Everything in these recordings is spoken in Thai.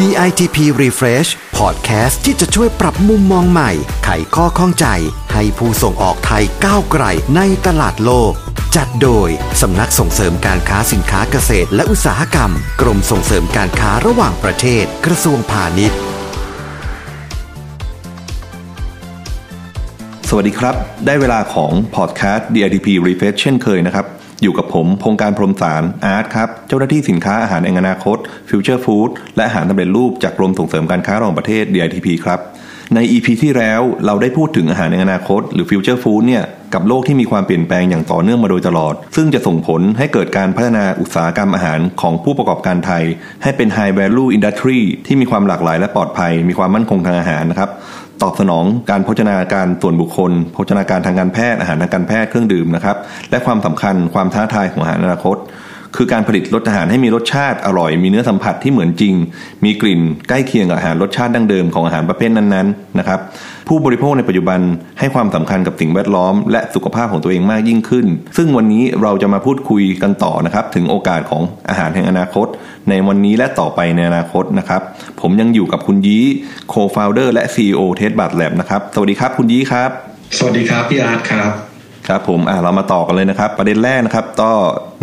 DITP Refresh Podcast ที่จะช่วยปรับมุมมองใหม่ ไขข้อข้องใจ ให้ผู้ส่งออกไทยก้าวไกลในตลาดโลก จัดโดย สำนักส่งเสริมการค้าสินค้าเกษตรและอุตสาหกรรม กรมส่งเสริมการค้าระหว่างประเทศ กระทรวงพาณิชย์ สวัสดีครับ ได้เวลาของพอดแคสต์ DITP Refresh เช่นเคยนะครับ อยู่กับผมพงการพรหมสารอาร์ตครับ เจ้าหน้าที่สินค้าอาหารแห่งอนาคต Future Food และอาหารสำเร็จรูปจากกรมส่งเสริมการค้าระหว่างประเทศ DITP ครับ ใน EP ที่แล้วเราได้พูดถึงอาหารในอนาคต หรือ Future Food เนี่ยกับโลกที่มีความเปลี่ยนแปลงอย่างต่อเนื่องมาโดยตลอด ซึ่งจะส่งผลให้เกิดการพัฒนาอุตสาหกรรมอาหารของผู้ประกอบการไทย ให้เป็น High Value Industry ที่มีความหลากหลายและปลอดภัย มีความมั่นคงทางอาหารนะครับ ตอบสนองการโภชนาการส่วนบุคคล โภชนาการทางการแพทย์อาหารทางการแพทย์เครื่องดื่มนะครับและความสำคัญความท้าทายของอาหารอนาคต คือการผลิตรสอาหารให้มีรสชาติอร่อย มีเนื้อสัมผัสที่เหมือนจริง มีกลิ่นใกล้เคียงกับอาหารรสชาติดั้งเดิมของอาหารประเภทนั้นๆนะครับผู้บริโภคในปัจจุบันให้ความสำคัญกับสิ่งแวดล้อม และสุขภาพของตัวเองมากยิ่งขึ้น ซึ่งวันนี้เราจะมาพูดคุยกันต่อนะครับถึงโอกาสของอาหารแห่งอนาคต ในวันนี้และต่อไปในอนาคตนะครับผมยังอยู่กับคุณยี้ co-founder และ CEO เทสบัตแลบนะครับสวัสดีครับคุณยี้ครับ สวัสดีครับพี่อาร์ตครับ ครับผมอ่าเรามาต่อกันเลยนะครับ ประเด็นแรกนะครับก็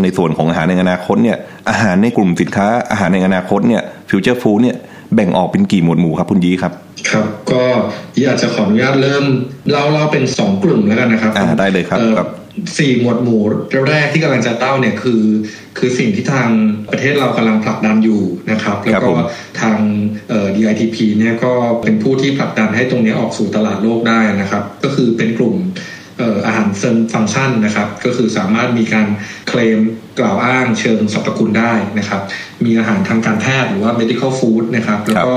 ในส่วนของอาหารในอนาคตเนี่ยอาหารในกลุ่มสินค้าอาหารในอนาคตเนี่ยฟิวเจอร์ฟู้ดเนี่ยแบ่งออกเป็นกี่หมวดหมู่ครับคุณยีครับครับก็ยี่อาจจะขออนุญาตเริ่มเล่าเล่าเป็นสองกลุ่มแล้วกันนะครับอ่าได้เลยครับอ่อครับสี่หมวดหมู่แรกที่กำลังจะเล่าเนี่ยคือ คือสิ่งที่ทางประเทศเรากำลังผลักดันอยู่นะครับ แล้วครับก็ผมทางเอ่อ DITP เนี่ยก็เป็นผู้ที่ผลักดันให้ตรงนี้ออกสู่ตลาดโลกได้นะครับ ก็คือเป็นกลุ่มเอ่ออาหารเสริมฟังก์ชันนะครับ ก็คือสามารถมีการเคลมกล่าวอ้างเชิงสรรพคุณได้นะครับ มีอาหารทางการแพทย์หรือว่า medical food นะครับ แล้วก็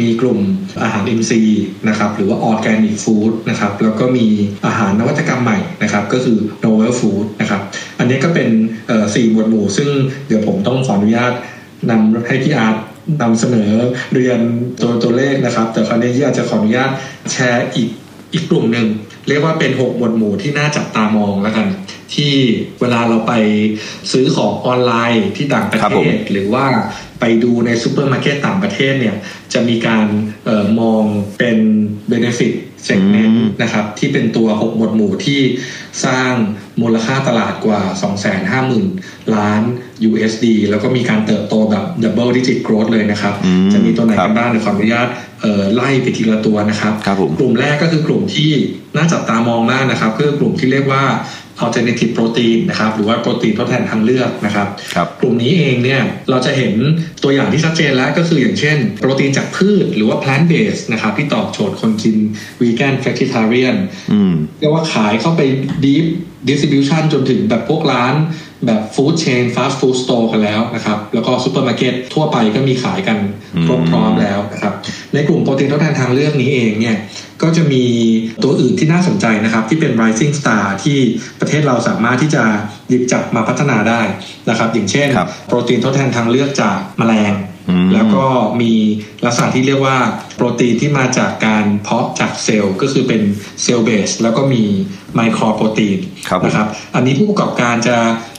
มีกลุ่มอาหาร MC นะครับ หรือว่า organic food นะครับ แล้วก็มีอาหารนวัตกรรมใหม่นะครับ ก็คือ novel food นะครับ อันนี้ก็เป็นเอ่อสี่หมวดหมู่ ซึ่งเดี๋ยวผมต้องขออนุญาตนำให้พี่อาร์ตนำเสนอเรียนตัวตัวเลขนะครับ แต่คราวนี้ยี่อาจจะขออนุญาตแชร์อีกอีกกลุ่มหนึ่ง เรียกว่าเป็นหกหมวดหมู่ที่น่าจับตามองแล้วกัน ที่เวลาเราไปซื้อของออนไลน์ที่ต่างประเทศครับผมหรือว่าไปดูในซูเปอร์มาร์เก็ตต่างประเทศเนี่ยจะมีการเออมองเป็น benefit segment นะครับที่เป็นตัว 6 หมวดหมู่ที่สร้างมูลค่าตลาดกว่า 250,000 ล้าน USD แล้วก็มีการเติบโตแบบ double digit growth เลยนะครับอืมจะมีตัวไหนกันบ้างครับเดี๋ยวขออนุญาตเอ่อ ไล่ไปทีละตัวนะครับครับผมกลุ่มแรกก็คือกลุ่มที่น่าจับตามองมากนะครับก็คือกลุ่มที่เรียกว่า alternative protein นะครับหรือว่าโปรตีนทดแทนทางเลือกนะครับครับกลุ่มนี้เองเนี่ยเราจะเห็นตัวอย่างที่ชัดเจนแล้วก็คืออย่างเช่น โปรตีนจากพืชหรือว่า plant based นะครับที่ตอบโจทย์คนกิน vegan vegetarian อืมเรียกว่าขายเข้าไป deep distribution จนถึงแบบพวกร้านแบบ food chain fast food store กันแล้วนะครับ แล้วก็ซูเปอร์มาร์เก็ตทั่วไปก็มีขายกันครบพร้อมแล้วนะครับ ในกลุ่มโปรตีนทดแทนทางเลือกนี้เองเนี่ยก็จะมีตัวอื่นที่น่าสนใจนะครับ ที่เป็น rising star ที่ประเทศเราสามารถที่จะหยิบจับมาพัฒนาได้นะครับ อย่างเช่นครับโปรตีนทดแทนทางเลือกจากแมลงอืมแล้วก็มีลักษณะที่เรียกว่าโปรตีนที่มาจากการเพาะจากเซลล์ก็คือเป็นเซลล์เบสแล้วก็มีไมโครโปรตีนครับผมนะครับ อันนี้ผู้ประกอบการจะ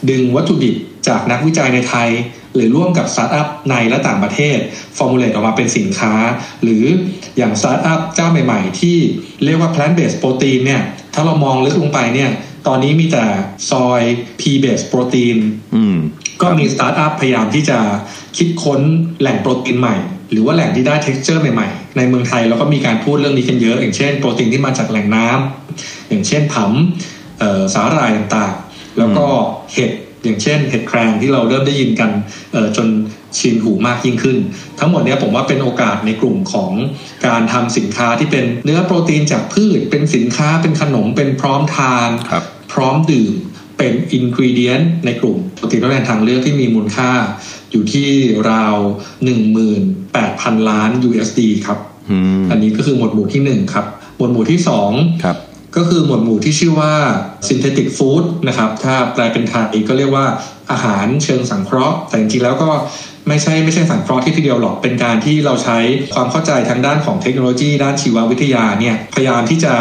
ดึงวัตถุดิบจากนักวิจัยในไทย หรือร่วมกับสตาร์ทอัพในและต่างประเทศ formulate ออกมาเป็นสินค้า หรืออย่างสตาร์ทอัพเจ้าใหม่ ๆ ที่เรียกว่า plant based protein เนี่ยถ้าเรามองลึกลงไปเนี่ยตอนนี้มีแต่ soy pea based protein อืมก็มีสตาร์ทอัพพยายามที่จะคิดค้นแหล่งโปรตีนใหม่ หรือว่าแหล่งที่ได้ texture ใหม่ๆ ในเมืองไทยเราก็มีการพูดเรื่องนี้กันเยอะ อย่างเช่นโปรตีนที่มาจากแหล่งน้ำอย่างเช่นผำเอ่อสาหร่ายต่างๆ แล้วก็เห็ด อย่างเช่นเห็ดแครงที่เราเริ่มได้ยินกันเอ่อจนชินหูมากยิ่งขึ้น ทั้งหมดเนี้ยผมว่าเป็นโอกาสในกลุ่มของการทำสินค้าที่เป็นเนื้อโปรตีนจากพืช เป็นสินค้าเป็นขนมเป็นพร้อมทานครับพร้อมดื่มเป็นอินกรีเดียนในกลุ่มโปรตีนทดแทนทางเลือกที่มีมูลค่า อยู่ที่ราว 18,000 ล้าน USD ครับอืมอันนี้ก็คือหมวดหมู่ที่ 1 ครับ หมวดหมู่ที่2ครับ ก็คือหมวดหมู่ที่ชื่อว่า synthetic food นะครับ ถ้าแปลเป็นไทยก็เรียกว่าอาหารเชิงสังเคราะห์ แต่จริงๆแล้วก็ไม่ใช่ไม่ใช่สังเคราะห์ที่ทีเดียวหรอก เป็นการที่เราใช้ความเข้าใจทางด้านของเทคโนโลยี ด้านชีววิทยาเนี่ยพยายามที่จะ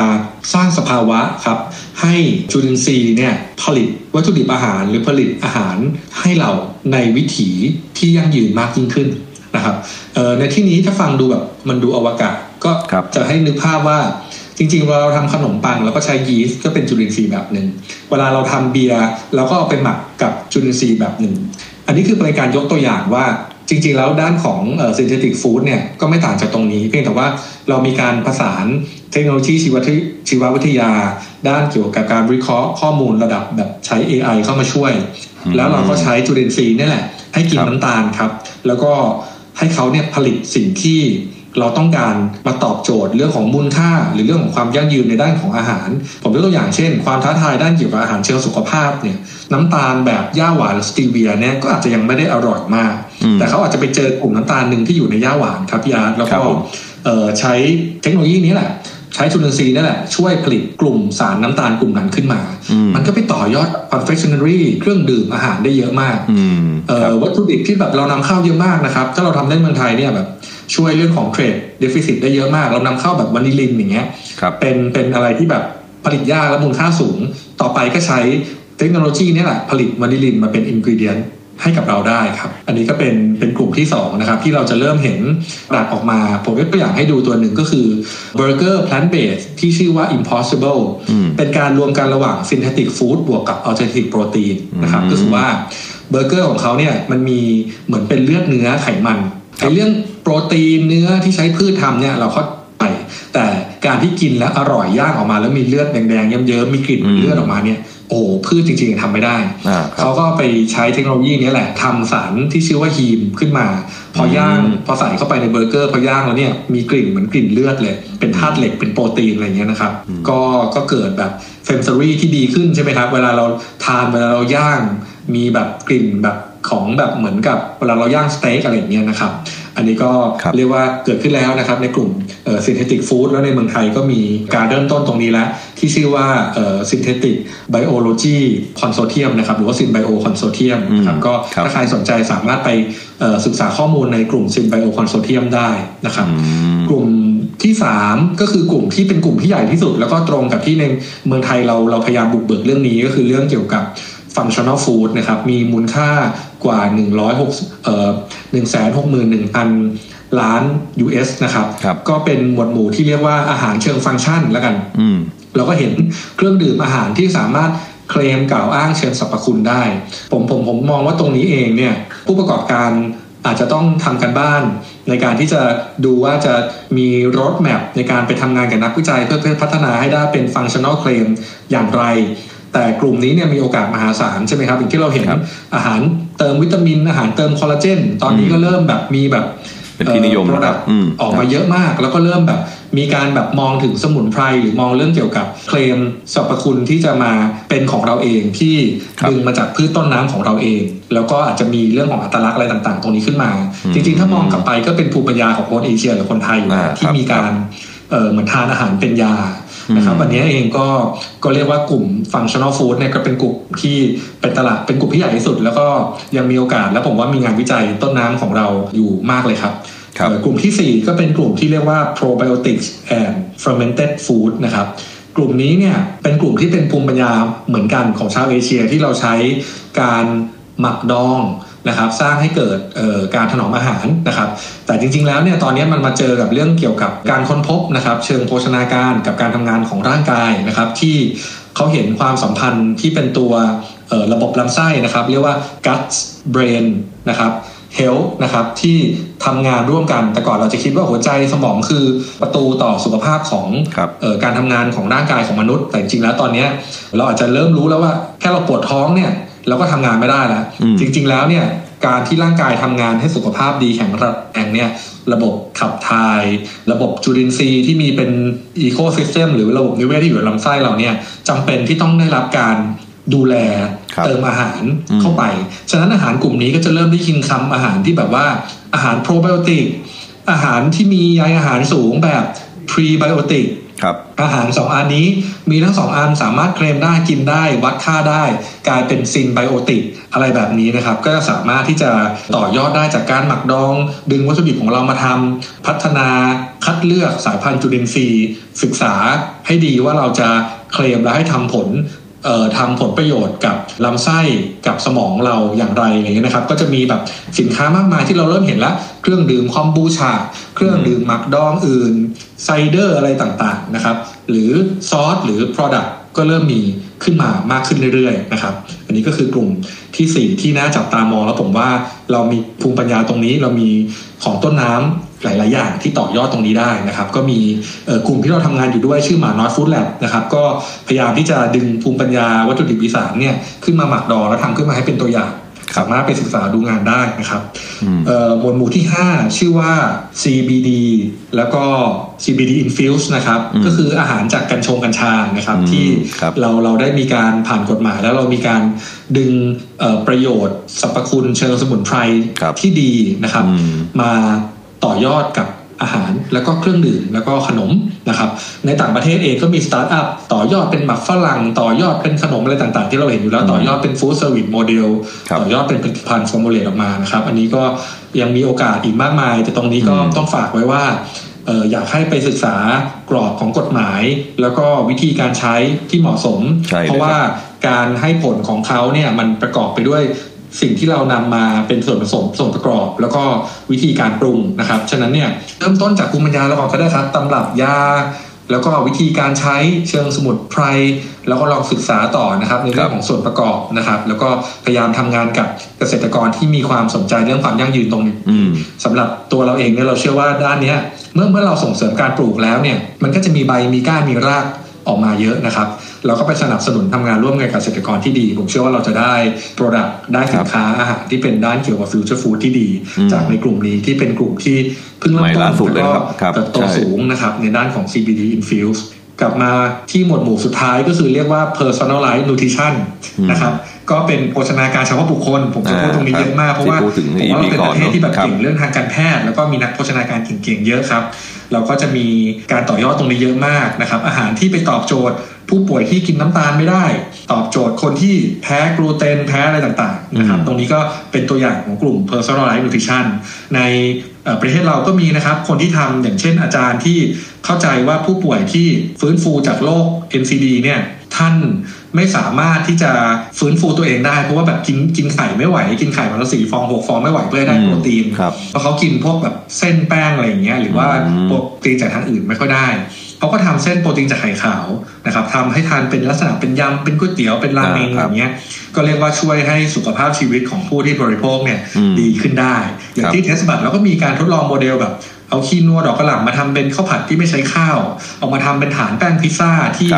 สร้างสภาวะครับ ให้จุลินทรีย์เนี่ยผลิตวัตถุดิบอาหารหรือผลิตอาหารให้เราในวิถีที่ยั่งยืนมากยิ่งขึ้นนะครับนะครับในที่นี้ถ้าฟังดูแบบมันดูอวกาศก็จะให้นึกภาพว่า จริงๆเราทำขนมปังเราก็ใช้ยีสต์ก็เป็นจุลินทรีย์แบบหนึ่งเวลาเราทำเบียร์เราก็เอาไปหมักกับจุลินทรีย์แบบหนึ่งอันนี้คือเป็นการยกตัวอย่างว่าจริงๆ แล้วด้านของเอ่อซินเทติกฟู้ดเนี่ยก็ไม่ต่างจากตรงนี้ เพียงแต่ว่าเรามีการผสานเทคโนโลยีชีวชีววิทยา ด้านเกี่ยวกับการวิเคราะห์ข้อมูลระดับแบบใช้ AI เข้ามาช่วย แล้วเราก็ใช้จุลินทรีย์นี่แหละ ให้กินน้ำตาลครับ แล้วก็ให้เขาเนี่ยผลิตสิ่งที่ เราต้องการมาตอบโจทย์เรื่องของมูลค่า หรือเรื่องของความยั่งยืนในด้านของอาหาร ผมยกตัวอย่างเช่น ความท้าทายด้านเกี่ยวกับอาหารเชิงสุขภาพเนี่ยน้ำตาลแบบย่าหวานสตีเวียเนี่ยก็อาจจะยังไม่ได้อร่อยมาก แต่เขาอาจจะไปเจอกลุ่มน้ำตาลหนึ่งที่อยู่ในย่าหวานครับยาแล้วก็ใช้เทคโนโลยีนี้แหละใช้จุลินทรีย์นี่แหละ ช่วยผลิตกลุ่มสารน้ำตาลกลุ่มนั้นขึ้นมา มันก็ไปต่อยอด confectionery เครื่องดื่มอาหารได้เยอะมากวัตถุดิบที่แบบเรานำเข้าเยอะมากนะครับ ถ้าเราทำในเมืองไทยเนี่ยแบบ ช่วยเรื่องของเทรดเดฟิซิตได้เยอะมาก เรานำเข้าแบบวานิลินอย่างเงี้ยเป็นเป็นอะไรที่แบบผลิตยากและมูลค่าสูง ต่อไปก็ใช้เทคโนโลยีนี่แหละผลิตวานิลินมาเป็นอินกิเดียนให้กับเราได้ครับ อันนี้ก็เป็นเป็นกลุ่มที่2นะครับที่เราจะเริ่มเห็นหลักออกมา ผมยกตัวอย่างให้ดูตัวหนึ่งก็คือเบอร์เกอร์ plant based ที่ชื่อว่า Impossible เป็นการรวมกันระหว่าง synthetic food บวกกับ alternative protein นะครับก็คือว่าเบอร์เกอร์ของเขาเนี่ยมันมีเหมือนเป็นเลือดเนื้อไขมัน ในเรื่องโปรตีนเนื้อที่ใช้พืชทำเนี่ยเราเข้าไปแต่การที่กินแล้วอร่อยย่างออกมาแล้วมีเลือดแดงๆเยิ้มๆมีกลิ่นเลือดออกมาเนี่ยโอ้พืชจริงๆทำไม่ได้ เขาก็ไปใช้เทคโนโลยีนี้แหละทำสารที่ชื่อว่า heme ขึ้นมา พอย่างพอใส่เข้าไปในเบอร์เกอร์พอย่างแล้วเนี่ยมีกลิ่นเหมือนกลิ่นเลือดเลย เป็นธาตุเหล็กเป็นโปรตีนอะไรเงี้ยนะครับ ก็ก็เกิดแบบ sensory ที่ดีขึ้นใช่ไหมครับ เวลาเราทานเวลาเราย่าง มีแบบกลิ่นแบบ ของแบบเหมือนกับเวลาเราย่างสเต็กอะไรอย่างเงี้ยนะครับ อันนี้ก็เรียกว่าเกิดขึ้นแล้วนะครับ ในกลุ่มเอ่อ synthetic food แล้วในเมืองไทยก็มีการเริ่มต้นตรงนี้แล้ว ที่ชื่อว่าเอ่อ synthetic biology consortium นะครับหรือว่า SynBio consortium นะครับก็ถ้าใครสนใจสามารถไปศึกษาข้อมูลในกลุ่ม SynBio consortium ได้นะครับ กลุ่มที่ 3 ก็คือกลุ่มที่เป็นกลุ่มที่ใหญ่ที่สุด แล้วก็ตรงกับที่ในเมืองไทยเราเราพยายามบุกเบิกเรื่องนี้ก็คือเรื่องเกี่ยวกับ functional food นะครับ มีมูลค่ากว่า 106เอ่อ161,000 ล้าน US นะครับครับก็เป็นหมวดหมู่ที่เรียกว่าอาหารเชิงฟังก์ชันแล้วกันเราก็เห็นเครื่องดื่มอาหารที่สามารถเคลมกล่าวอ้างเชิงสรรพคุณได้ ผมผมผมมองว่าตรงนี้เองเนี่ย ผู้ประกอบการอาจจะต้องทำการบ้าน ในการที่จะดูว่าจะมี roadmap ในการไปทำงานกับนักวิจัยเพื่อพัฒนาให้ได้เป็น functional claim อย่างไร แต่กลุ่มนี้เนี่ยมีโอกาสมหาศาลใช่ไหมครับอย่างที่เราเห็นอาหารเติมวิตามิน อาหารเติมคอลลาเจน ตอนนี้ก็เริ่มแบบมีแบบเป็นที่นิยมระดับออกมาเยอะมาก แล้วก็เริ่มแบบมีการแบบมองถึงสมุนไพรหรือมองเรื่องเกี่ยวกับเคลมสรรพคุณที่จะมาเป็นของเราเองที่ดึงมาจากพืชต้นน้ำของเราเอง แล้วก็อาจจะมีเรื่องของอัตลักษณ์อะไรต่างๆ ตรงนี้ขึ้นมา จริงๆ ถ้ามองกลับไปก็เป็นภูมิปัญญาของคนเอเชียหรือคนไทยที่มีการเหมือนทานอาหารเป็นยา นะครับวันนี้เองก็ก็เรียกว่ากลุ่มฟังชั่นอลฟู้ดเนี่ยก็เป็นกลุ่มที่เป็นตลาดเป็นกลุ่มที่ใหญ่ที่สุด แล้วก็ยังมีโอกาสแล้วผมว่ามีงานวิจัยต้นน้ำของเราอยู่มากเลยครับกลุ่มที่ 4 ก็เป็นกลุ่มที่เรียกว่า probiotics and fermented food นะครับกลุ่มนี้เนี่ยเป็นกลุ่มที่เป็นภูมิปัญญาเหมือนกันของชาวเอเชียที่เราใช้การหมักดอง นะครับสร้างให้เกิดการถนอมอาหารนะครับ แต่จริงๆแล้วเนี่ยตอนนี้มันมาเจอกับเรื่องเกี่ยวกับการค้นพบนะครับ เชิงโภชนาการกับการทำงานของร่างกายนะครับ ที่เขาเห็นความสัมพันธ์ที่เป็นตัวระบบลำไส้นะครับ เรียกว่า gut brain นะครับ health นะครับที่ทำงานร่วมกันแต่ก่อนเราจะคิดว่าหัวใจสมองคือประตูต่อสุขภาพของออการทำงานของร่างกายของมนุษย์ แต่จริงๆแล้วตอนนี้เราอาจจะเริ่มรู้แล้วว่าแค่เราปวดท้องเนี่ย เราก็ทำงานไม่ได้แล้วจริง ๆ แล้วเนี่ยการที่ร่างกายทำงานให้สุขภาพดีแข็งแรงเนี่ยระบบขับถ่าย ระบบจุลินทรีย์ที่มีเป็นอีโคซิสเต็มหรือระบบนิเวศที่อยู่ในลำไส้เราเนี่ยจำเป็นที่ต้องได้รับการดูแลเติมอาหารเข้าไป ฉะนั้นอาหารกลุ่มนี้ก็จะเริ่มได้ยินคำอาหารที่แบบว่าอาหารโปรไบโอติก อาหารที่มีใยอาหารสูงแบบพรีไบโอติก อาหารสองอันนี้มีทั้งสองอันสามารถเคลมได้กินได้วัดค่าได้ กลายเป็นซินไบโอติกอะไรแบบนี้นะครับ ก็สามารถที่จะต่อยอดได้จากการหมักดอง ดึงวัตถุดิบของเรามาทำพัฒนาคัดเลือกสายพันธุ์จุลินทรีย์ ศึกษาให้ดีว่าเราจะเคลมและให้ทำผล ทำผลประโยชน์กับลำไส้กับสมองเราอย่างไรอะไรเงี้ยนะครับ ก็จะมีแบบสินค้ามากมายที่เราเริ่มเห็นแล้วเครื่องดื่มคอมบูชา เครื่องดื่มหมักดองอื่นไซเดอร์อะไรต่างๆนะครับหรือซอสหรือ Product ก็เริ่มมีขึ้นมามากขึ้นเรื่อยๆนะครับ อันนี้ก็คือกลุ่มที่ 4 ที่น่าจับตามองแล้วผมว่าเรามีภูมิปัญญาตรงนี้เรามีของต้นน้ำ หลาย ๆ อย่างที่ต่อยอดตรงนี้ได้นะครับ ก็มีกลุ่มที่เราทำงานอยู่ด้วยชื่อหมาน้อยฟู้ดแลบนะครับก็พยายามที่จะดึงภูมิปัญญาวัตถุดิบอีสานเนี่ยขึ้นมาหมักดองแล้วทำขึ้นมาให้เป็นตัวอย่างสามารถไปศึกษาดูงานได้นะครับหมวดหมู่ที่ 5 ชื่อว่า CBD แล้วก็ CBD infused นะครับ ก็คืออาหารจากกัญชงกัญชานะครับ ที่เราเราได้มีการผ่านกฎหมาย แล้วเรามีการดึงประโยชน์สรรพคุณเชิงสมุนไพรที่ดีนะครับ มา ต่อยอดกับอาหารแล้วก็เครื่องดื่มแล้วก็ขนมนะครับ ในต่างประเทศเองก็มีสตาร์ทอัพต่อยอดเป็นหมากฝรั่งต่อยอดเป็นขนมอะไรต่างๆ ที่เราเห็นอยู่แล้วต่อยอดเป็น food service model ต่อยอดเป็นผลิตภัณฑ์ formulate ออกมานะครับ อันนี้ก็ยังมีโอกาสอีกมากมาย แต่ตรงนี้ก็ต้องฝากไว้ว่าอยากให้ไปศึกษากรอบของกฎหมาย แล้วก็วิธีการใช้ที่เหมาะสม เพราะว่าการให้ผลของเขาเนี่ยมันประกอบไปด้วย สิ่งที่เรานำมาเป็นส่วนผสมส่วนประกอบ แล้วก็วิธีการปรุงนะครับ ฉะนั้นเนี่ยเริ่มต้นจากภูมิปัญญาเราก่อนก็ได้ครับตำรับยา แล้วก็วิธีการใช้เชิงสมุนไพรแล้วก็ลองศึกษาต่อนะครับในเรื่องของส่วนประกอบนะครับ แล้วก็พยายามทำงานกับเกษตรกรที่มีความสนใจเรื่องความยั่งยืนตรงนี้สำหรับตัวเราเองเนี่ยเราเชื่อว่าด้านนี้เมื่อเมื่อเราส่งเสริมการปลูกแล้วเนี่ยมันก็จะมีใบมีก้านมีราก ออกมาเยอะนะครับเราก็ไปสนับสนุนทำงานร่วมกันกับเกษตรกรที่ดี ผมเชื่อว่าเราจะได้ product ได้สินค้าอาหารที่เป็นด้านเกี่ยวกับ future food ที่ดี จากในกลุ่มนี้ที่เป็นกลุ่มที่เพิ่งเริ่มต้นแล้วก็เติบโตสูงนะครับในด้านของ CBD infuse กลับมาที่หมวดหมู่สุดท้ายก็คือเรียกว่า personalized nutrition นะครับก็เป็นโภชนาการเฉพาะบุคคล ผมจะพูดตรงนี้เยอะมาก เพราะว่าผมว่าเป็นประเทศที่แบบเก่งเรื่องทางการแพทย์ แล้วก็มีนักโภชนาการเก่งๆเยอะครับ เราก็จะมีการต่อยอดตรงนี้เยอะมากนะครับ อาหารที่ไปตอบโจทย์ ผู้ป่วยที่กินน้ำตาลไม่ได้ ตอบโจทย์คนที่แพ้กลูเตนแพ้อะไรต่างๆนะครับตรงนี้ก็เป็นตัวอย่างของกลุ่ม personalized nutrition ในประเทศเราก็มีนะครับ คนที่ทำอย่างเช่นอาจารย์ที่เข้าใจว่าผู้ป่วยที่ฟื้นฟูจากโรค NCD เนี่ยท่านไม่สามารถที่จะฟื้นฟูตัวเองได้ เพราะว่าแบบกินกินไข่ไม่ไหว กินไข่วันละสี่ฟองหกฟองไม่ไหวเพื่อได้โปรตีนเพราะเขากินพวกแบบเส้นแป้งอะไรอย่างเงี้ยหรือว่าโปรตีนจากทางอื่นไม่ค่อยได้ เขาก็ทำเส้นโปรตีนจากไข่ขาวนะครับทำให้ทานเป็นลักษณะเป็นยำเป็นก๋วยเตี๋ยวเป็นราเมงอย่างเงี้ยก็เรียกว่าช่วยให้สุขภาพชีวิตของผู้ที่บริโภคเนี่ยดีขึ้นได้ อย่างที่ Tastebud เราก็มีการทดลองโมเดลแบบ เอาขี้นัวดอกกระหล่ำมาทำเป็นข้าวผัดที่ไม่ใช้ข้าวออกมาทำเป็นฐานแป้งพิซซ่าที่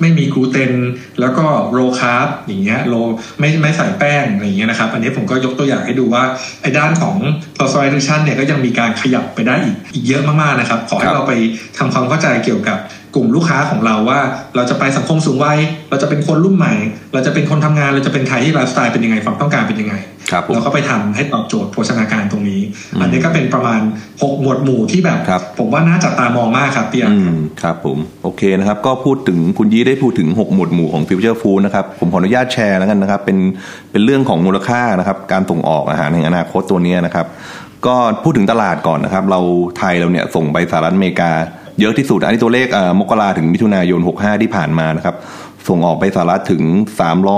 ไม่มีกลูเตน แล้วก็ low carb อย่างเงี้ย lowไม่ไม่ใส่แป้งอะไรอย่างเงี้ยนะครับ อันนี้ผมก็ยกตัวอย่างให้ดูว่าไอ้ด้านของ personalization เนี่ยก็ยังมีการขยับไปได้อีกอีกเยอะมากๆนะครับ ขอให้เราไปทำความเข้าใจเกี่ยวกับ กลุ่มลูกค้าของเราว่า เราจะไปสังคมสูงวัยเราจะเป็นคนรุ่นใหม่ เราจะเป็นคนทำงานเราจะเป็นใครที่ไลฟ์สไตล์เป็นยังไงความต้องการเป็นยังไงเราก็ไปทำให้ตอบโจทย์โภชนาการตรงนี้ อันนี้ก็เป็นประมาณ 6 หมวดหมู่ที่แบบผมว่าน่าจับตามองมากครับเปียครับผมโอเคนะครับ ก็พูดถึงคุณยี่ได้พูดถึง 6 หมวดหมู่ของ future food นะครับผมขออนุญาตแชร์แล้วกันนะครับ เป็นเป็นเรื่องของมูลค่านะครับ การส่งออกอาหารในอนาคตตัวนี้นะครับ ก็พูดถึงตลาดก่อนนะครับ เราไทยเราเนี่ยส่งไปสหรัฐอเมริกา เยอะที่สุด อันนี้ตัวเลขมกราถึงมิถุนายน 65 ที่ผ่านมานะครับ ส่งออกไปสหรัฐถึง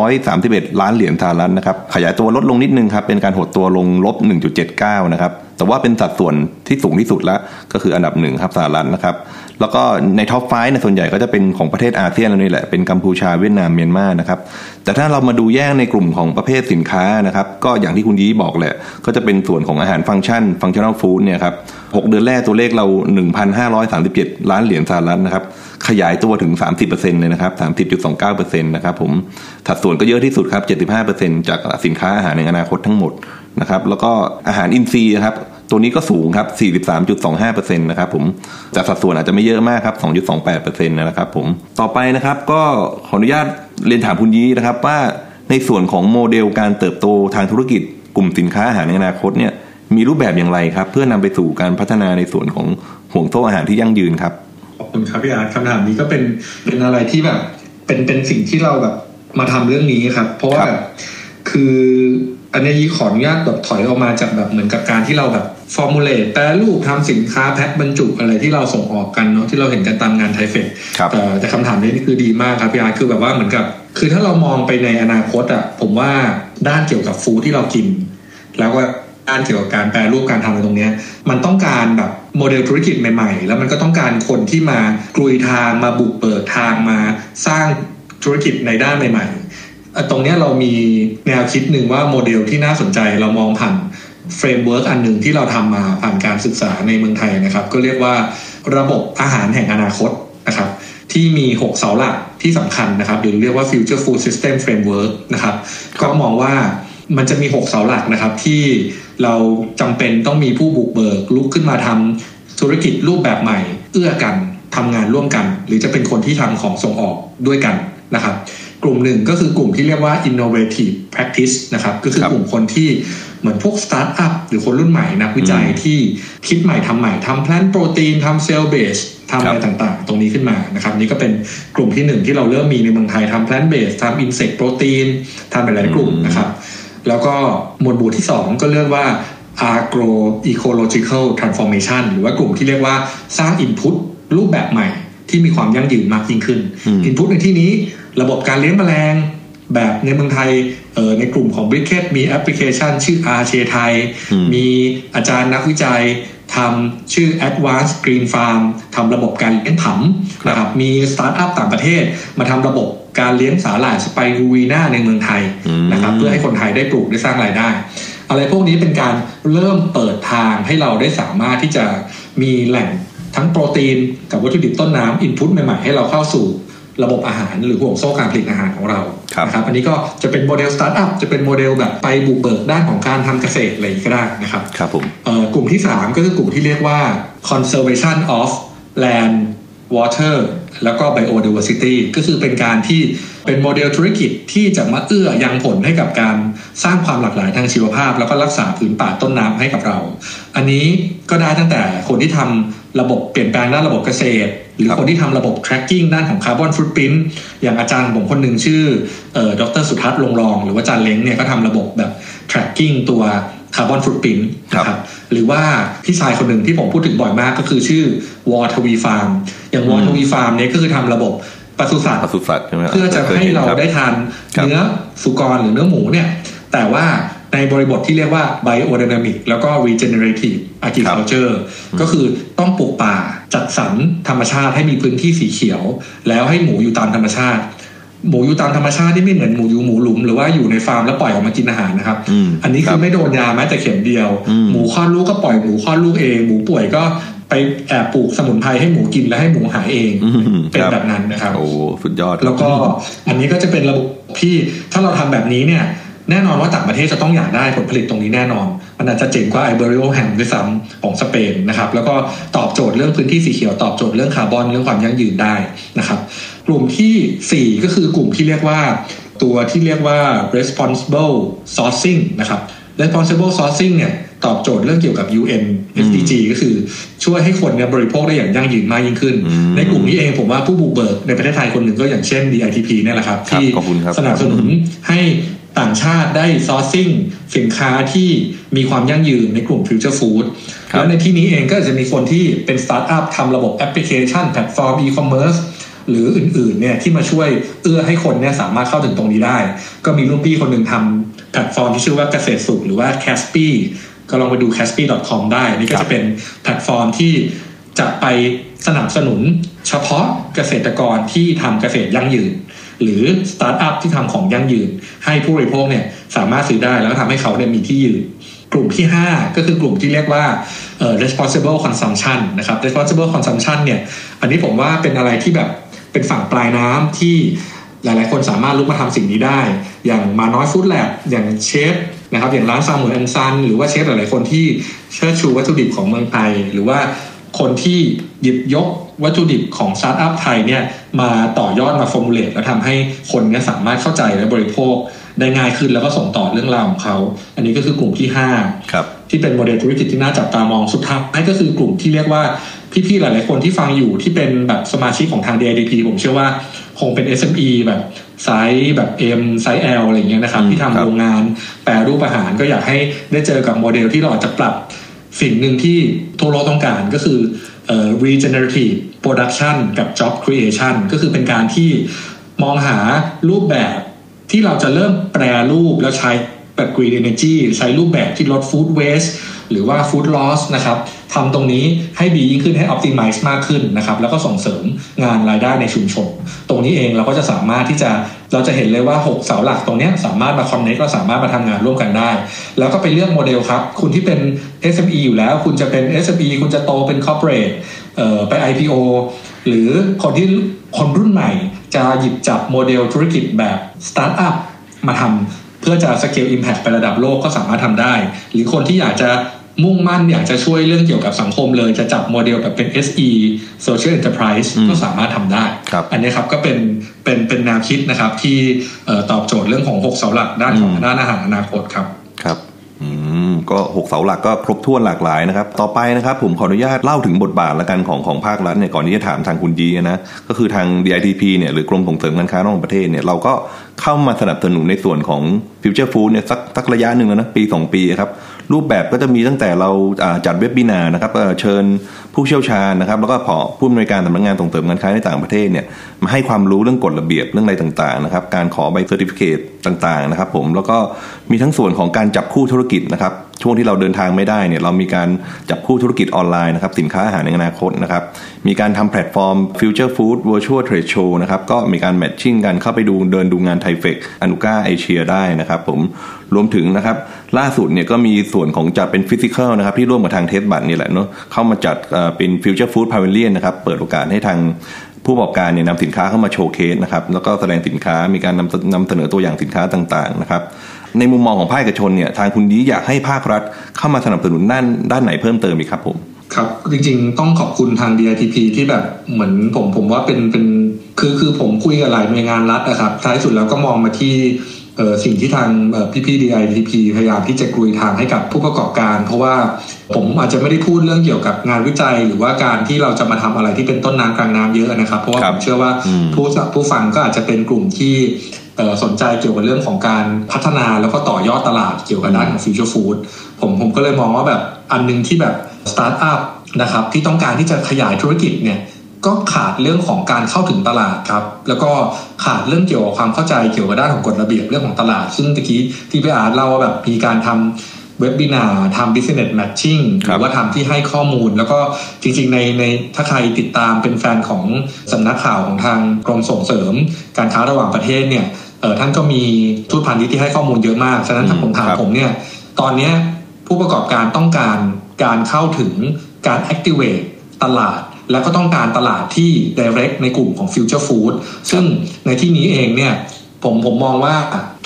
331 ล้านเหรียญสหรัฐนะครับ ขยายตัวลดลงนิดนึงครับ เป็นการหดตัวลงลบ 1.79 นะครับ แต่ว่าเป็นสัดส่วนที่สูงที่สุดแล้วก็คืออันดับหนึ่งครับสหรัฐนะครับ แล้วก็ใน top five ในส่วนใหญ่ก็จะเป็นของประเทศอาเซียนนี่แหละ เป็นกัมพูชาเวียดนามเมียนมานะครับ แต่ถ้าเรามาดูแยกในกลุ่มของประเภทสินค้านะครับ ก็อย่างที่คุณยี้บอกแหละ ก็จะเป็นส่วนของอาหารฟังก์ชัน ฟังชั่นอลฟู้ดเนี่ยครับหเดือนแรกตัวเลขเรา 1,537 ล้านเหรียญสหรัฐนะครับ ขยายตัวถึง 30%เลยนะครับ 30.29%นะครับผมถัดส่วนก็เยอะที่สุดครับ 75%จากสินค้าอาหารในอนาคตทั้งหมด นะครับแล้วก็อาหารอินทรีย์นะครับตัวนี้ก็สูงครับ 43.25%นะครับผมจากสัดส่วนอาจจะไม่เยอะมากครับ 2.28%นะครับผมต่อไปนะครับก็ขออนุญาตเรียนถามคุณยีนะครับว่าในส่วนของโมเดลการเติบโตทางธุรกิจกลุ่มสินค้าอาหารในอนาคตเนี่ยมีรูปแบบอย่างไรครับ เพื่อนำไปสู่การพัฒนาในส่วนของห่วงโซ่อาหารที่ยั่งยืนครับขอบคุณครับพี่อาร์ตคำถามนี้ก็เป็นเป็นอะไรที่แบบเป็นเป็นสิ่งที่เราแบบมาทำเรื่องนี้ครับ เพราะว่าคือ อันนี้ยี่ขออนุญาตแบบถอยออกมาจากแบบเหมือนกับการที่เราแบบformulate แปรรูปทำสินค้าแพ็คบรรจุอะไรที่เราส่งออกกันเนาะที่เราเห็นกันตามงาน THAIFEX ครับแต่แต่คำถามนี้นี่คือดีมากครับพี่อาร์ตคือแบบว่าเหมือนกับ คือถ้าเรามองไปในอนาคตอะผมว่าด้านเกี่ยวกับ food ที่เรากิน แล้วก็ด้านเกี่ยวกับการแปรรูปการทำอะไรตรงเนี้ยมันต้องการแบบโมเดลธุรกิจใหม่ๆ แล้วมันก็ต้องการคนที่มากลุยทางมาบุกเปิดทางมาสร้างธุรกิจในด้านใหม่ๆเอ่อ ตรงเนี้ยเรามีแนวคิดหนึ่งว่าโมเดลที่น่าสนใจเรามองผ่าน framework อันหนึ่งที่เราทำมาผ่านการศึกษาในเมืองไทยนะครับ ก็เรียกว่าระบบอาหารแห่งอนาคตนะครับที่มี 6 เสาหลักที่สำคัญนะครับ หรือเรียกว่า Future Food System Framework นะครับก็มองว่ามันจะมี 6 เสาหลักนะครับ ที่เราจำเป็นต้องมีผู้บุกเบิกลุกขึ้นมาทำธุรกิจรูปแบบใหม่ เอื้อกันทำงานร่วมกัน หรือจะเป็นคนที่ทำของส่งออกด้วยกันนะครับ กลุ่มหนึ่งก็คือกลุ่มที่เรียกว่า innovative practice นะครับ ก็คือครับกลุ่มคนที่เหมือนพวกสตาร์ทอัพหรือคนรุ่นใหม่นักวิจัยอืมที่คิดใหม่ทำใหม่ทำ plant protein ทำ cell-based ทำอะไรครับต่างๆ ตรงนี้ขึ้นมานะครับนี่ก็เป็นกลุ่มที่หนึ่งที่เราเริ่มมีในเมืองไทยทำ plant-based ทำ insect protein ทำหลายๆกลุ่มนะครับ แล้วก็หมวดหมู่ที่ 2 ก็เรียกว่า agro ecological transformation หรือว่ากลุ่มที่เรียกว่าสร้าง input รูปแบบใหม่ที่มีความยั่งยืนมากยิ่งขึ้นอืม input ในที่นี้ ระบบการเลี้ยงแมลงแบบในเมืองไทยเอ่อในกลุ่มของ b r i c k e t มีแอปพลิเคชันชื่อ R เชไทยอืมมีอาจารย์นักวิจัยทำชื่อ Advanced Green Farm ทำระบบการเลี้ยงผำนะครับมีสตาร์ทอัพต่างประเทศ มาทำระบบการเลี้ยงสาหร่ายสไปรูลิน่าในเมืองไทยอืมนะครับเพื่อให้คนไทยได้ปลูกได้สร้างรายได้ อะไรพวกนี้เป็นการเริ่มเปิดทางให้เราได้สามารถที่จะมีแหล่งทั้งโปรตีนกับวัตถุดิบต้นน้ำ input ใหม่ๆ ให้เราเข้าสู่ ระบบอาหารหรือห่วงโซ่การผลิตอาหารของเราครับนะครับอันนี้ก็จะเป็นโมเดลสตาร์ทอัพจะเป็นโมเดลแบบไปบุกเบิกด้านของการทำเกษตรอะไรอย่างนี้ก็ได้นะครับครับผมเอ่อกลุ่มที่ 3 ก็คือกลุ่มที่เรียกว่า conservation of land water แล้วก็ biodiversity ก็คือเป็นการที่เป็นโมเดลธุรกิจที่จะมาเอื้อยังผลให้กับการสร้างความหลากหลายทางชีวภาพ แล้วก็รักษาพื้นป่าต้นน้ำให้กับเรา อันนี้ก็ได้ตั้งแต่คนที่ทำ ระบบเปลี่ยนแปลงด้านระบบเกษตร หรือครับคนที่ทำระบบ tracking ด้านของ carbon footprint อย่างอาจารย์ผมคนหนึ่งชื่อเอ่อดรสุทัศน์ลงรอง หรือว่าอาจารย์เล้งเนี่ยก็ทำระบบแบบ tracking ตัว carbon footprint ครับนะครับหรือว่าพี่ชายคนหนึ่งที่ผมพูดถึงบ่อยมากก็คือชื่อวอทวีฟาร์มอย่างวอทวีฟาร์มเนี่ยก็คือทำระบบปศุสัตว์ปศุสัตว์ใช่ไหมเพื่อจะให้เราได้ทานครับเนื้อสุกรหรือเนื้อหมูเนี่ยแต่ว่า ในบริบทที่เรียกว่า biodynamic แล้วก็ regenerative agriculture ก็คือต้องปลูกป่าจัดสรรธรรมชาติให้มีพื้นที่สีเขียว แล้วให้หมูอยู่ตามธรรมชาติ หมูอยู่ตามธรรมชาติที่ไม่เหมือนหมูอยู่หมูหลุม หรือว่าอยู่ในฟาร์มแล้วปล่อยออกมากินอาหารนะครับอืมอันนี้ครัคืบอไม่โดนยาแม้แต่เข็มเดียวอืมหมูคลอดลูกก็ปล่อยหมูคลอดลูกเองหมูป่วยก็ไปแอบปลูกสมุนไพรให้หมูกินแล้วให้หมูหายเองอืมเป็นครับแบบนั้นนะครับโอ้สุดยอด แล้วก็อันนี้ก็จะเป็นระบบที่ถ้าเราทำแบบนี้เนี่ย แน่นอนว่าต่างประเทศจะต้องอยากได้ผลผลิตตรงนี้แน่นอน มันอาจจะเจ๋งกว่า Iberico ham ด้วยซ้ำของสเปนนะครับ แล้วก็ตอบโจทย์เรื่องพื้นที่สีเขียว ตอบโจทย์เรื่องคาร์บอนเรื่องความยั่งยืนได้นะครับ กลุ่มทีสี่ 4 ก็คือกลุ่มที่เรียกว่า ตัวที่เรียกว่า responsible sourcing นะครับ responsible sourcing เนี่ยตอบโจทย์เรื่องเกี่ยวกับ UN SDG ก็คือช่วยให้คนเนี่ยบริโภคได้อย่างยั่งยืนมากยิ่งขึ้นอืมในกลุ่มนี้เองผมว่าผู้บุกเบิกในประเทศไทยคนหนึ่งก็อย่างเช่น DITP เนี่ยแหละครับครับที่ขอบคุณครับสนับสนุนให้ ต่างชาติได้ sourcing สินค้าที่มีความยั่งยืนในกลุ่ม future food ครับแล้วในที่นี้เองก็จะมีคนที่เป็นสตาร์ทอัพทำระบบแอปพลิเคชันแพลตฟอร์ม e-commerce หรืออื่นๆเนี่ยที่มาช่วยเอื้อให้คนเนี่ยสามารถเข้าถึงตรงนี้ได้ ก็มีรุ่นพี่คนหนึ่งทำแพลตฟอร์มที่ชื่อว่าเกษตรสุขหรือว่า Caspi ก็ลองไปดู caspi.com ได้ นี่ก็จะเป็นแพลตฟอร์มที่จะไปสนับสนุนเฉพาะเกษตรกรที่ทำเกษตรยั่งยืน หรือสตาร์ทอัพที่ทำของยั่งยืน ให้ผู้บริโภคเนี่ยสามารถซื้อได้แล้วก็ทำให้เขาเนี่ยมีที่ยืนกลุ่มที่ 5 ก็คือกลุ่มที่เรียกว่าเอ่อ responsible consumption นะครับ responsible consumption เนี่ยอันนี้ผมว่าเป็นอะไรที่แบบเป็นฝั่งปลายน้ำที่หลาย ๆ คนสามารถลุกมาทำสิ่งนี้ได้ อย่าง Maanoi Food Lab อย่างเชฟนะครับอย่างร้าน Samuay & Sons หรือว่าเชฟหลาย ๆ คนที่เชิดชูวัตถุดิบของเมืองไทย หรือว่า คนที่หยิบยกวัตถุดิบของสตาร์ทอัพไทยเนี่ยมาต่อยอดมา formulate แล้วทำให้คนเนี่ยสามารถเข้าใจและบริโภคได้ง่ายขึ้นแล้วก็ส่งต่อเรื่องราวของเขา อันนี้ก็คือกลุ่มที่ห้าครับที่เป็นโมเดลธุรกิจที่น่าจับตามองสุดท้ายก็คือกลุ่มที่เรียกว่าพี่ๆหลายๆคนที่ฟังอยู่ที่เป็นแบบสมาชิกของทาง DITP ผมเชื่อว่าคงเป็น SME แบบไซส์แบบ M ไซส์ L อะไรเงี้ยนะครับ ที่ทำโรงงานแปรรูปอาหารก็อยากให้ได้เจอกับโมเดลที่เราอาจจะปรับ สิ่งหนึ่งที่ทั่วโลกต้องการก็คือ regenerative production กับ job creation ก็คือเป็นการที่มองหารูปแบบที่เราจะเริ่มแปรรูปแล้วใช้แบบ green energy ใช้รูปแบบที่ลด food waste หรือว่า food loss นะครับทำตรงนี้ให้ดียิ่งขึ้นให้ optimize มากขึ้นนะครับ แล้วก็ส่งเสริมงานรายได้ในชุมชน ตรงนี้เองเราก็จะสามารถที่จะ เราจะเห็นเลยว่า 6 เสาหลักตรงนี้สามารถมา connect เราสามารถมาทำงานร่วมกันได้ แล้วก็ไปเลือกโมเดลครับ คุณที่เป็น SME อยู่แล้ว คุณจะเป็น SME คุณจะโตเป็น corporate เอ่อไป IPO หรือคนที่คนรุ่นใหม่จะหยิบจับโมเดลธุรกิจแบบ startup มาทำเพื่อจะ scale impact ไประดับโลกก็สามารถทำได้ หรือคนที่อยากจะ มุ่งมั่นอยากจะช่วยเรื่องเกี่ยวกับสังคมเลย จะจับโมเดลแบบเป็น SE Social Enterprise ก็สามารถทำได้ครับอันนี้ครับก็เป็นเป็นเป็นแนวคิดนะครับที่เอ่อตอบโจทย์เรื่องของ 6 เสาหลักด้านของด้านอาหารอนาคตครับครับอืมก็หกเสาหลักก็ครบถ้วนหลากหลายนะครับ ต่อไปนะครับผมขออนุญาตเล่าถึงบทบาทละกันของของภาครัฐเนี่ยก่อนที่จะถามทางคุณยีนะก็คือทาง DITP เนี่ยหรือกรมส่งเสริมการค้าระหว่างประเทศเนี่ยเราก็เข้ามาสนับสนุนในส่วนของ Future Food เนี่ยสักสักระยะหนึ่งแล้วนะปี 2 ปีครับ รูปแบบก็จะมีตั้งแต่เราจัด webinar นะครับเอ่อเชิญผู้เชี่ยวชาญนะครับ แล้วก็ผอ.ผู้อำนวยการสำนักงานส่งเสริมการค้าในต่างประเทศเนี่ยมาให้ความรู้เรื่องกฎระเบียบเรื่องอะไรต่างๆนะครับ การขอใบ certificate ต่างๆนะครับ ผมแล้วก็มีทั้งส่วนของการจับคู่ธุรกิจนะครับ ช่วงที่เราเดินทางไม่ได้เนี่ยเรามีการจับคู่ธุรกิจออนไลน์นะครับสินค้าอาหารในอนาคตนะครับมีการทำแพลตฟอร์ม Future Food Virtual Trade Show นะครับก็มีการ matching กันเข้าไปดูเดินดูงาน THAIFEX Anuga Asia ได้นะครับผมรวมถึงนะครับล่าสุดเนี่ยก็มีส่วนของจัดเป็นฟิสิก a l นะครับที่ร่วมกับทางเทสบัตนี่แหละเนาะเข้ามาจัดเอ่อเป็น Future Food Pavilion นะครับเปิดโอกาสให้ทางผู้ประกอบการเนี่ยนำสินค้าเข้ามา showcase นะครับแล้วก็แสดงสินค้ามีการนำนำเสนอตัวอย่างสินค้าต่างๆนะครับ ในมุมมองของภาคเอกชนเนี่ยทางคุณยีอยากให้ภาครัฐเข้ามาสนับสนุนด้านด้านไหนเพิ่มเติมอีกครับผมครับจริงๆต้องขอบคุณทาง DITP ที่แบบเหมือนผมผมว่าเป็นเป็นคือคือผมคุยกับหลายหน่วยงานรัฐนะครับท้ายสุดแล้วก็มองมาที่เอ่อสิ่งที่ทางเอ่อพี่ๆ DITP พยายามที่จะกลุยทางให้กับผู้ประกอบการ เพราะว่าผมอาจจะไม่ได้พูดเรื่องเกี่ยวกับงานวิจัย หรือว่าการที่เราจะมาทำอะไรที่เป็นต้นน้ำกลางน้ำเยอะนะครับ เพราะว่าครัผบมเชื่อว่าอืมผู้ผู้ฟังก็อาจจะเป็นกลุ่มที่เอ่อ สนใจเกี่ยวกับเรื่องของการพัฒนาแล้วก็ต่อยอดตลาดเกี่ยวกับด้านของ future food ผมผมก็เลยมองว่าแบบอันหนึ่งที่แบบสตาร์ทอัพนะครับที่ต้องการที่จะขยายธุรกิจเนี่ยก็ขาดเรื่องของการเข้าถึงตลาดครับ แล้วก็ขาดเรื่องเกี่ยวกับความเข้าใจเกี่ยวกับด้านของกฎระเบียบเรื่องของตลาด ซึ่งตะกี้ที่พี่อาร์ตเล่าว่าแบบมีการทำ webinar ทำ business matching หครับรือว่าทำที่ให้ข้อมูล แล้วก็จริงๆในในถ้าใครติดตามเป็นแฟนของสำนักข่าวของทางกรมส่งเสริม การค้าระหว่างประเทศเนี่ย เออท่านก็มีทูตพาณิชย์ที่ให้ข้อมูลเยอะมาก ฉะนั้นถ้าผมถามครับผมเนี่ย ตอนเนี้ยผู้ประกอบการต้องการการเข้าถึงการ activate ตลาด แล้วก็ต้องการตลาดที่ direct ในกลุ่มของ future food ซึ่งในที่นี้เองเนี่ยผมผมมองว่า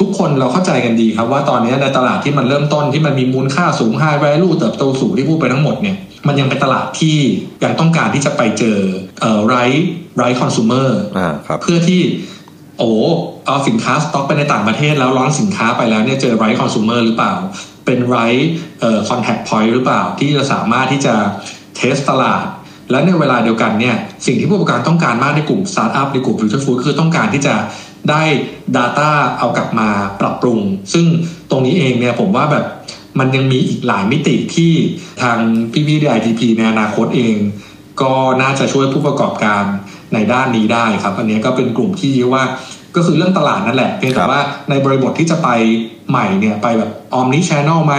ทุกคนเราเข้าใจกันดีครับว่าตอนนี้ในตลาดที่มันเริ่มต้นที่มันมีมูลค่าสูง high value เติบโตสูงที่พูดไปทั้งหมดเนี่ยมันยังเป็นตลาดที่ยังต้องการที่จะไปเจอเอ่อ right right consumer อ่าครับเพื่อที่โอ้ เอาสินค้าสต็อกไปในต่างประเทศแล้ว launch สินค้าไปแล้วเนี่ยเจอไรคอน sumer หรือเปล่า เป็น right contact point หรือเปล่า ที่จะสามารถที่จะ test ตลาด และในเวลาเดียวกันเนี่ยสิ่งที่ผู้ประกอบการต้องการมากในกลุ่มสตาร์ทอัพในกลุ่ม future food คือต้องการที่จะได้ Data เอากลับมาปรับปรุง ซึ่งตรงนี้เองเนี่ยผมว่าแบบมันยังมีอีกหลายมิติที่ทางพี่ๆ DITP ในอนาคตเอง ก็น่าจะช่วยผู้ประกอบการในด้านนี้ได้ครับ อันนี้ก็เป็นกลุ่มที่เรียกว่า ก็คือเรื่องตลาดนั่นแหละเพียงครัแต่บว่าในบริบทที่จะไปใหม่เนี่ยไปแบบ omni channel ไหม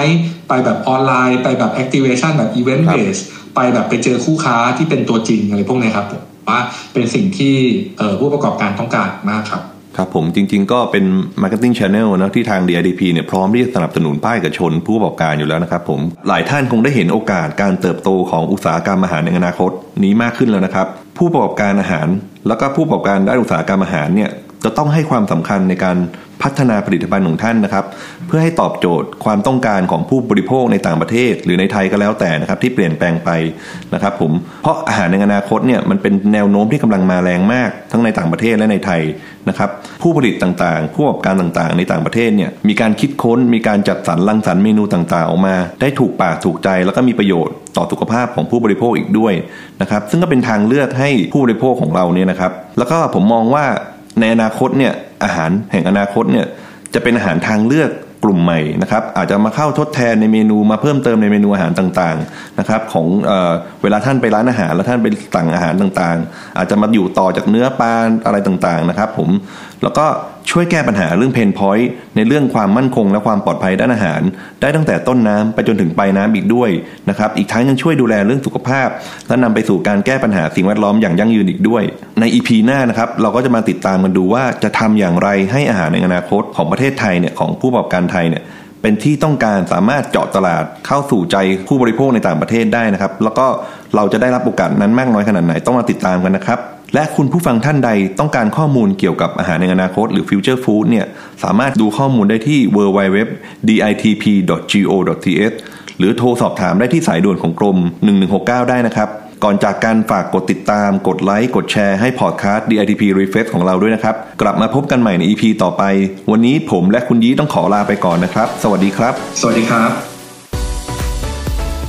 ไปแบบออนไลน์ ไปแบบ activation แบบ event ครับ base ไปแบบไปเจอคู่ค้าที่เป็นตัวจริงอะไรพวกเนี้ยครับผมว่าเป็นสิ่งที่เอ่อผู้ประกอบการต้องการมากครับครับผมจริงๆก็เป็น Marketing Channel นะที่ทาง DIDP เนี่ยพร้อมที่จะสนับสนุนภาคเอกชนผู้ประกอบการอยู่แล้วนะครับผมหลายท่านคงได้เห็นโอกาสการเติบโตของอุตสาหกรรมอาหารในอนาคตนี้มากขึ้นแล้วนะครับ ผู้ประกอบการอาหาร แล้วก็ผู้ประกอบการด้านอุตสาหกรรมอาหารเนี่ย จะต้องให้ความสำคัญในการพัฒนาผลิตภัณฑ์ของท่านนะครับ เพื่อให้ตอบโจทย์ความต้องการของผู้บริโภคในต่างประเทศ หรือในไทยก็แล้วแต่นะครับ ที่เปลี่ยนแปลงไปนะครับผมเพราะอาหารในอนาคตเนี่ยมันเป็นแนวโน้มที่กำลังมาแรงมาก ทั้งในต่างประเทศและในไทยนะครับ ผู้ผลิตต่างๆ ผู้ประกอบการต่างๆ ในต่างประเทศเนี่ยมีการคิดค้น มีการจัดสรรรังสรรค์เมนูต่างๆ ออกมา ได้ถูกปากถูกใจแล้วก็มีประโยชน์ต่อสุขภาพของผู้บริโภคอีกด้วยนะครับ ซึ่งก็เป็นทางเลือกให้ผู้บริโภคของเราเนี่ยนะครับ แล้วก็ผมมองว่า ในอนาคตเนี่ยอาหารแห่งอนาคตเนี่ยจะเป็นอาหารทางเลือกกลุ่มใหม่นะครับอาจจะมาเข้าทดแทนในเมนูมาเพิ่มเติมในเมนูอาหารต่างๆนะครับของเอเวลาท่านไปร้านอาหารแล้วท่านไปสั่งอาหารต่างๆ อาจจะมาอยู่ต่อจากเนื้อปลาอะไรต่างๆนะครับ ผม แล้วก็ช่วยแก้ปัญหาเรื่องเพนพอยต์ในเรื่องความมั่นคงและความปลอดภัยด้านอาหาร ได้ตั้งแต่ต้นน้ำไปจนถึงปลายน้ำอีกด้วยนะครับอีกทั้งยังช่วยดูแลเรื่องสุขภาพ และนำไปสู่การแก้ปัญหาสิ่งแวดล้อมอย่างยั่งยืนอีกด้วย ใน EP หน้านะครับเราก็จะมาติดตามกันดูว่าจะทำอย่างไรให้อาหารในอนาคตของประเทศไทยเนี่ยของผู้ประกอบการไทยเนี่ยเป็นที่ต้องการสามารถเจาะตลาดเข้าสู่ใจผู้บริโภคในต่างประเทศได้นะครับ แล้วก็เราจะได้รับโอกาสนั้นมากน้อยขนาดไหนต้องมาติดตามกันนะครับ และคุณผู้ฟังท่านใดต้องการข้อมูลเกี่ยวกับอาหารในอนาคตหรือ future food เนี่ยสามารถดูข้อมูลได้ที่ www.ditp.go.th หรือโทรสอบถามได้ที่สายด่วนของกรม 1169 ได้นะครับ ก่อนจากการฝากกดติดตาม กดไลค์ กดแชร์ให้พอดแคสต์ DITP Refresh ของเราด้วยนะครับ กลับมาพบกันใหม่ใน EP ต่อไป วันนี้ผมและคุณยี้ต้องขอลาไปก่อนนะครับ สวัสดีครับ สวัสดีครับ